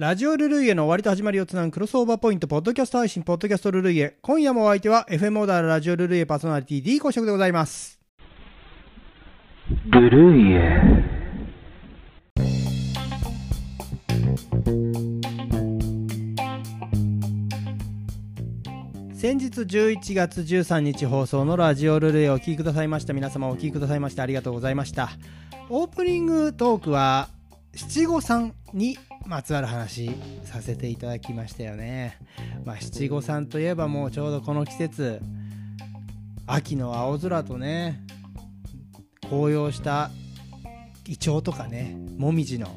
ラジオルルイエの終わりと始まりをつなぐクロスオーバーポイント、ポッドキャスト配信、ポッドキャストルルイエ。今夜もお相手は FM オーダーラジオルルイエパーソナリティ D 公職でございます。ルルイエ先日11月13日放送のラジオルルイエをお聞きくださいました。皆様お聞きくださいましてありがとうございました。オープニングトークは七五三にまつわる話させていただきましたよね。まあ七五三といえばもうちょうどこの季節秋の青空とね紅葉したイチョウとかねもみじの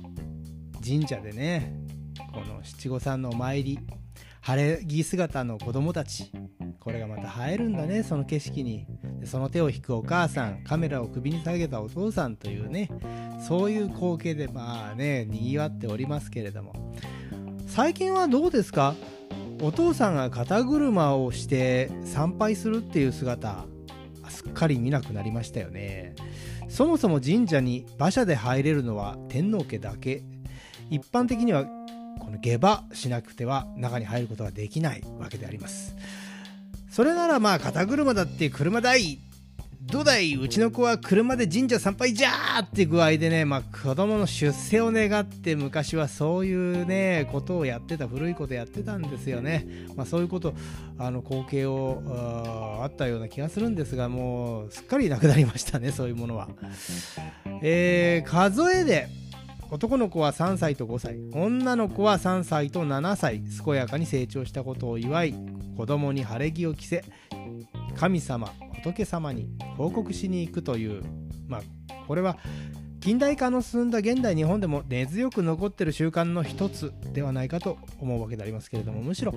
神社でねこの七五三のお参り晴れ着姿の子供たちこれがまた映えるんだねその景色にその手を引くお母さんカメラを首に下げたお父さんというねそういう光景でまあねにぎわっておりますけれども。最近はどうですか？お父さんが肩車をして参拝するっていう姿すっかり見なくなりましたよね。そもそも神社に馬車で入れるのは天皇家だけ。一般的にはこの下馬しなくては中に入ることができないわけであります。それならまあ肩車だって車代どうだいうちの子は車で神社参拝じゃーって具合でね、まあ、子供の出世を願って昔はそういうねことをやってた古いことやってたんですよね、まあ、そういうことあの光景をああったような気がするんですがもうすっかりなくなりましたね そういうものは、えー数えで男の子は3歳と5歳。女の子は3歳と7歳。健やかに成長したことを祝い子供に晴れ着を着せ神様仏様に報告しに行くというまあこれは近代化の進んだ現代日本でも根強く残っている習慣の一つではないかと思うわけでありますけれどもむしろ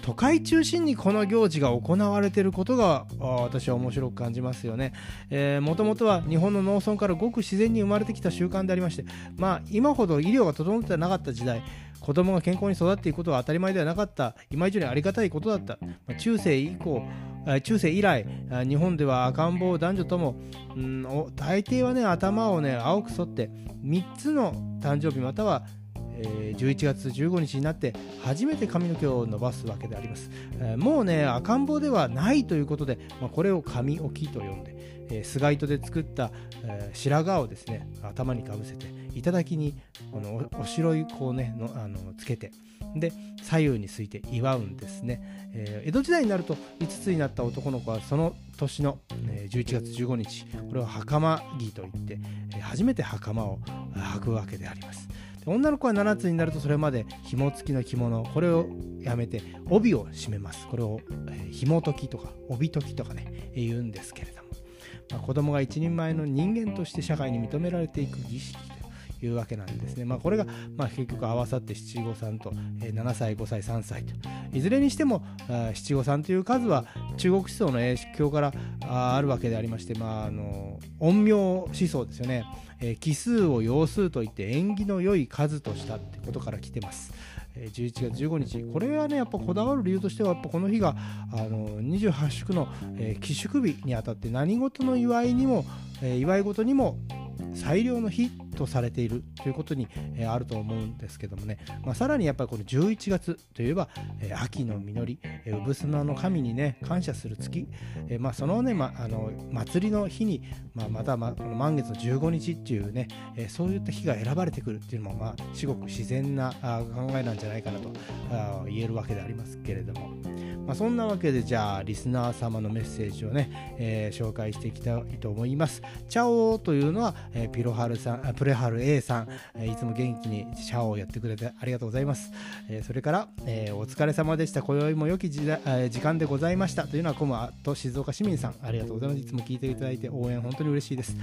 都会中心にこの行事が行われていることが私は面白く感じますよね。もともとは日本の農村からごく自然に生まれてきた習慣でありまして、まあ、今ほど医療が整ってなかった時代子供が健康に育っていくことは当たり前ではなかった今以上にありがたいことだった、まあ、中世以降中世以来日本では赤ん坊男女とも、うん、大抵はね頭をね青く剃って3つの誕生日またはえー、11月15日になって初めて髪の毛を伸ばすわけであります、えー、もうね赤ん坊ではないということで、まあ、これを髪置きと呼んで、えー、菅糸で作った、え白髪をですね頭にかぶせて頂にこのお白いこうねのあのつけてで左右にすいて祝うんですね、え江戸時代になると5つになった男の子はその年の、え11月15日これを袴着といって、え初めて袴を履くわけであります。女の子は7つになるとそれまで紐付きの着物これをやめて帯を締めます。これを、えー、紐解きとか帯解きとかね言うんですけれども、まあ、子供が一人前の人間として社会に認められていく儀式。いうわけなんですね。まあ、これが、まあ、結局合わさって七五三と、えー、7歳、5歳、3歳と。いずれにしても七五三という数は中国思想の影響からああるわけでありまして、まあ、あの陰陽思想ですよね。えー、奇数を要数といって縁起の良い数としたってことから来てます。11月15日これはねやっぱこだわる理由としてはやっぱこの日があの28宿の、えー、寄宿日にあたって何事の祝いにも、えー、祝い事にも最良の日とされているということに、えー、あると思うんですけどもね、まあ、さらにやっぱりこの11月といえば、えー、秋の実り、えー、産砂の神にね感謝する月、えーまあ、そのね、まあの祭りの日に、まあ、また、ま、この満月の15日っていうね、えー、そういった日が選ばれてくるっていうのも、まあ、至極自然なあ考えなんじゃないかなとあ言えるわけでありますけれども。まあ、そんなわけでじゃあリスナー様のメッセージをね、えー、紹介していきたいと思います。チャオというのは、えー、ピロハルさん、プレハル A さん、えー、いつも元気にチャオをやってくれてありがとうございます。えー、それから、えー、お疲れ様でした。今宵も良き時,、えー、時間でございましたというのはコムアと静岡市民さん、ありがとうございます。いつも聞いていただいて応援本当に嬉しいです。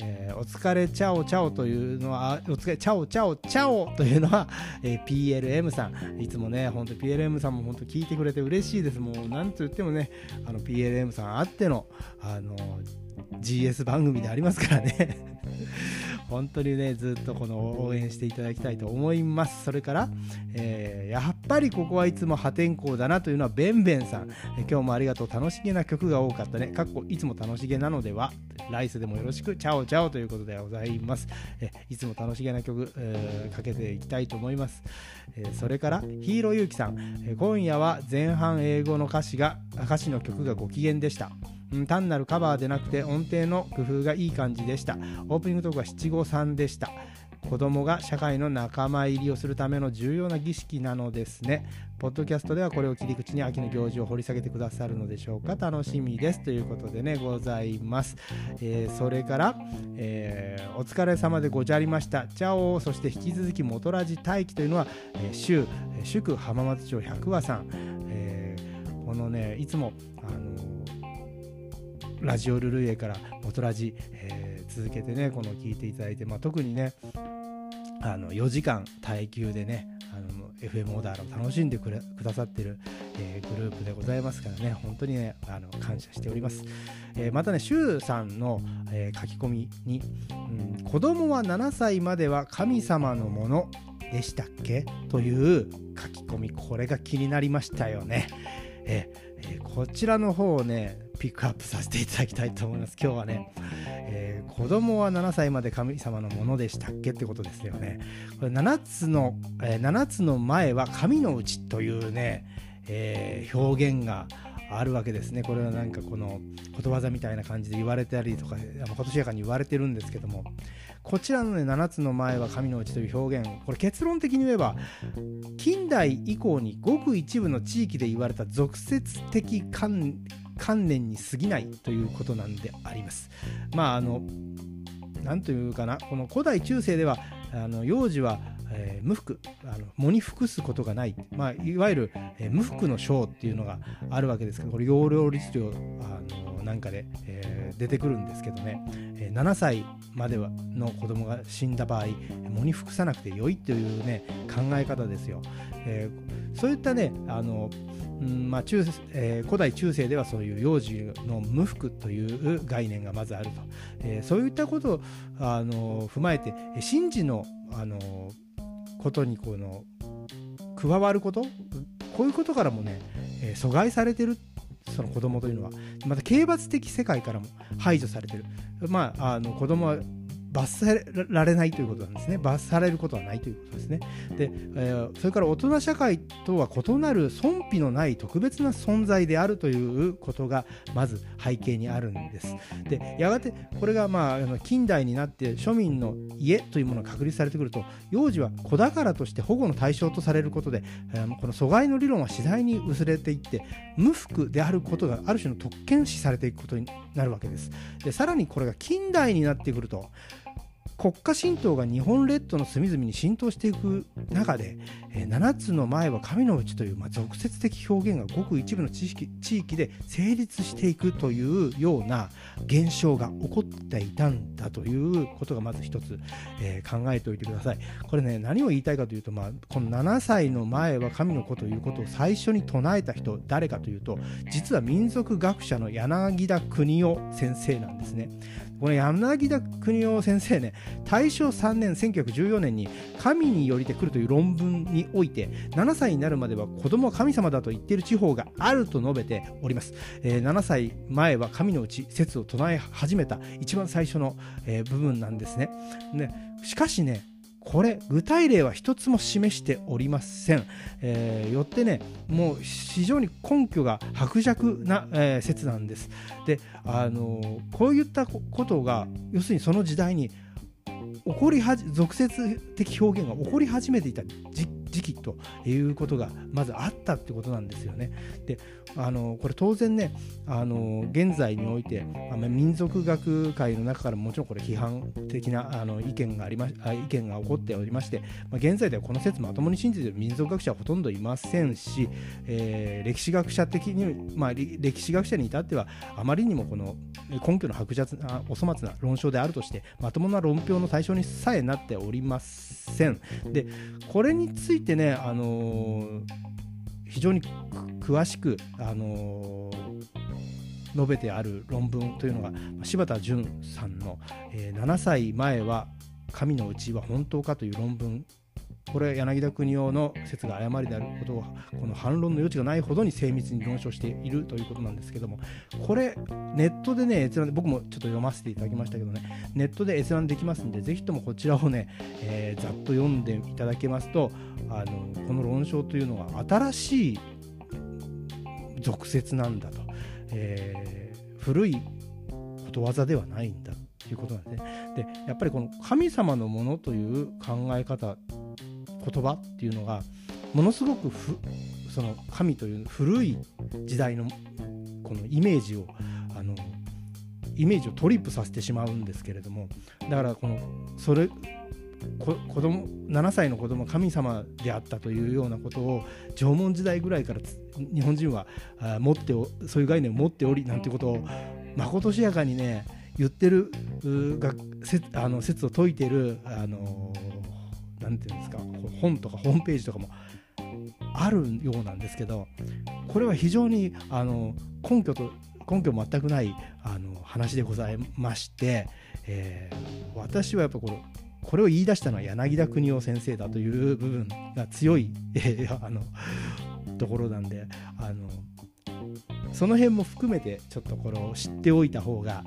えー、お疲れチャオチャオというのは、お疲れチャオチャオチャオというのは、えー、PLM さん、いつもね、本当 PLM さんも本当聞いてくれて嬉しいです。もうなんと言ってもね、あの PLM さんあっての、あの GS 番組でありますからね本当にねずっとこの応援していただきたいと思います。それから、えー、やはっぱりここはいつも破天荒だなというのはベンベンさん。え今日もありがとう。楽しげな曲が多かったね。かっこいつも楽しげなのではライスでもよろしくチャオチャオということでございます。えいつも楽しげな曲、えーかけていきたいと思います、えーそれからヒーローゆうきさん、えー今夜は前半英語の歌詞が歌詞の曲がご機嫌でした。うん単なるカバーでなくて音程の工夫がいい感じでした。オープニングトークは七五三でした子供が社会の仲間入りをするための重要な儀式なのですね。ポッドキャストではこれを切り口に秋の行事を掘り下げてくださるのでしょうか。楽しみです。ということでねございます、えーそれから、えーお疲れ様でござりました。チャオ。そして引き続き元ラジ待機というのは、えー、州祝浜松町100話さん、えーこのねいつもあのラジオルルイエから元ラジ、えー続けてねこの聞いていただいて、まあ、特にねあの4時間耐久でねあの FM オーダーを楽しんでくれくださってる、えーグループでございますからね本当にねあの感謝しております、えーまたね周さんの、えー書き込みに、うん「子供は7歳までは神様のものでしたっけ?」という書き込みこれが気になりましたよね、えーえこちらの方をねピックアップさせていただきたいと思います。今日はね子供は7歳まで神様のものでしたっけってことですよね。これ7つの、えー7つの前は神のうちというね、えー表現があるわけですね。これはなんかこのことわざみたいな感じで言われたりとか、あの今年やかに言われてるんですけども、こちらのね7つの前は神のうちという表現、これ結論的に言えば、近代以降にごく一部の地域で言われた俗説的観観念に過ぎないということなんであります。まああのなんというかなこの古代中世ではあの幼児は、えー無服あの喪に服すことがない、まあ、いわゆる、えー無服の章っていうのがあるわけですけどこれ要領律令あのなんかで、えー出てくるんですけどね、えー7歳まではの子供が死んだ場合喪に服さなくてよいというね考え方ですよ。えーそういったねあのうんまあ中えー古代中世ではそういう幼児の無服という概念がまずあると、えーそういったことをあの踏まえて神事のあのことにこの加わることこういうことからもね、えー阻害されてるその子供というのは。また刑罰的世界からも排除されてる。まああの子供は罰さられないということなんですね。罰されることはないということですね。で、えーそれから大人社会とは異なる尊否のない特別な存在であるということがまず背景にあるんです。でやがてこれがまああの近代になって庶民の家というものが確立されてくると幼児は子宝として保護の対象とされることで、えーこの阻害の理論は次第に薄れていって無服であることがある種の特権視されていくことになるわけです。でさらにこれが近代になってくると国家神道が日本列島の隅々に浸透していく中で、えー7つの前は神のうちという、まあ、俗説的表現がごく一部の地域地域で成立していくというような現象が起こっていたんだということがまず一つ、えー考えておいてください。これね何を言いたいかというと、まあ、この7歳の前は神の子ということを最初に唱えた人誰かというと実は民族学者の柳田国夫先生なんですね。この柳田国夫先生ね大正3年1914年に「神によりて来る」という論文において7歳になるまでは子供は神様だと言っている地方があると述べております、えー7歳前は神のうち説を唱え始めた一番最初の、えー部分なんですね。ねしかしねこれ具体例は一つも示しておりません、えーよってねもう非常に根拠が薄弱な、えー説なんです。であのーこういったことが要するにその時代に起こりはじ俗説的表現が起こり始めていた時時期ということがまずあったってことなんですよね。であのこれ当然ねあの現在においてあま民族学界の中からもちろんこれ批判的なあの意見がありま意見が起こっておりまして、まあ、現在ではこの説まともに信じている民族学者はほとんどいませんし、えー歴史学者的に、まあ、歴史学者に至ってはあまりにもこの根拠の薄弱なお粗末な論証であるとしてまともな論評の対象にさえなっておりません。でこれについてね、あのー非常に詳しく、あのー述べてある論文というのが柴田淳さんの、えー7歳前は神のうちは本当かという論文これ柳田国夫の説が誤りであることをこの反論の余地がないほどに精密に論証しているということなんですけどもこれネットでね閲覧で僕もちょっと読ませていただきましたけどねネットで閲覧できますんでぜひともこちらをね、えー、ざっと読んでいただけますとあのこの論証というのは新しい俗説なんだと、えー、古いことわざではないんだということなんですね。でやっぱりこの神様のものという考え方言葉っていうのがものすごくその神という古い時代のこのイメージをあのイメージをトリップさせてしまうんですけれどもだからこのそれ子供7歳の子供神様であったというようなことを縄文時代ぐらいから日本人は持ってそういう概念を持っておりなんてことをまことしやかにね言ってるがあの説を説いてるあのなんていうんですか本とかホームページとかもあるようなんですけどこれは非常にあの根拠と根拠全くないあの話でございまして、えー、私はやっぱこれこれを言い出したのは柳田国夫先生だという部分が強い、あのところなんであのその辺も含めてちょっとこれを知っておいた方が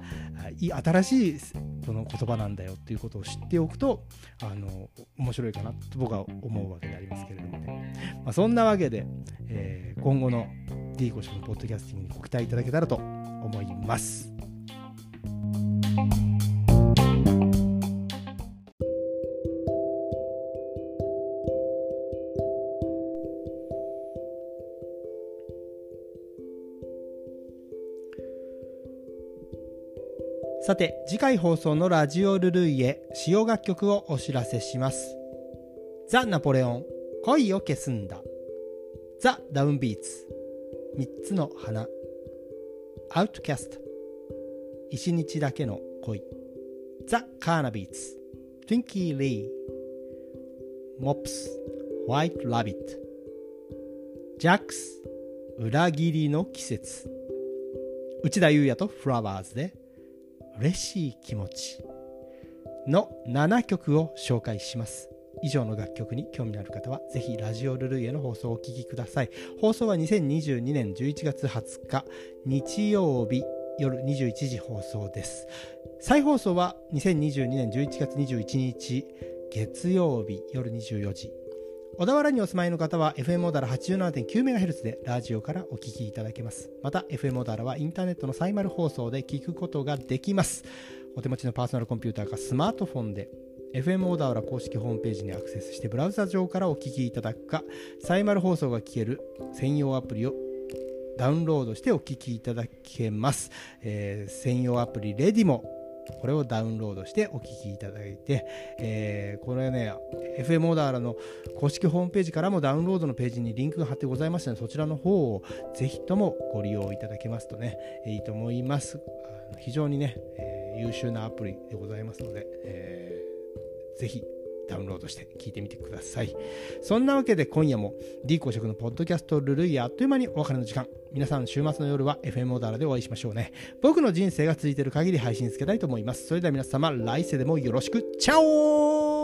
いい新しいこの言葉なんだよっていうことを知っておくとあの面白いかなと僕は思うわけでありますけれどもね、まあ、そんなわけで、えー、今後の D コシのポッドキャスティングにご期待いただけたらと思います。さて次回放送のラジオルルイエ使用楽曲をお知らせします。ザ・ナポレオン恋を消すんだ。ザ・ダウンビーツ3つの花。アウトキャスト。一日だけの恋。ザ・カーナビーツトゥインキー・リー。モップスホワイト・ラビット。ジャックス裏切りの季節。内田裕也とフラワーズで嬉しい気持ちの7曲を紹介します。以上の楽曲に興味のある方はぜひラジオルルイエの放送をお聴きください。放送は2022年11月20日日曜日夜21時放送です。再放送は2022年11月21日月曜日夜24時。小田原にお住まいの方は FM モダラ 87.9MHz でラジオからお聞きいただけます。また FM モダラはインターネットのサイマル放送で聞くことができます。お手持ちのパーソナルコンピューターかスマートフォンで FM オーダーラ公式ホームページにアクセスしてブラウザ上からお聞きいただくか、サイマル放送が聞ける専用アプリをダウンロードしてお聞きいただけます。えー、専用アプリレディもこれをダウンロードしてお聴きいただいて、えー、これね、FM オーダーの公式ホームページからもダウンロードのページにリンクが貼ってございますので、そちらの方をぜひともご利用いただけますとね、いいと思います。非常にね、えー、優秀なアプリでございますので、えー、ぜひダウンロードして聞いてみてください。そんなわけで今夜も D 公職のポッドキャストルルイあっという間にお別れの時間。皆さん週末の夜は FM オーダーでお会いしましょうね。僕の人生が続いている限り配信つけたいと思います。それでは皆様来世でもよろしく。チャオ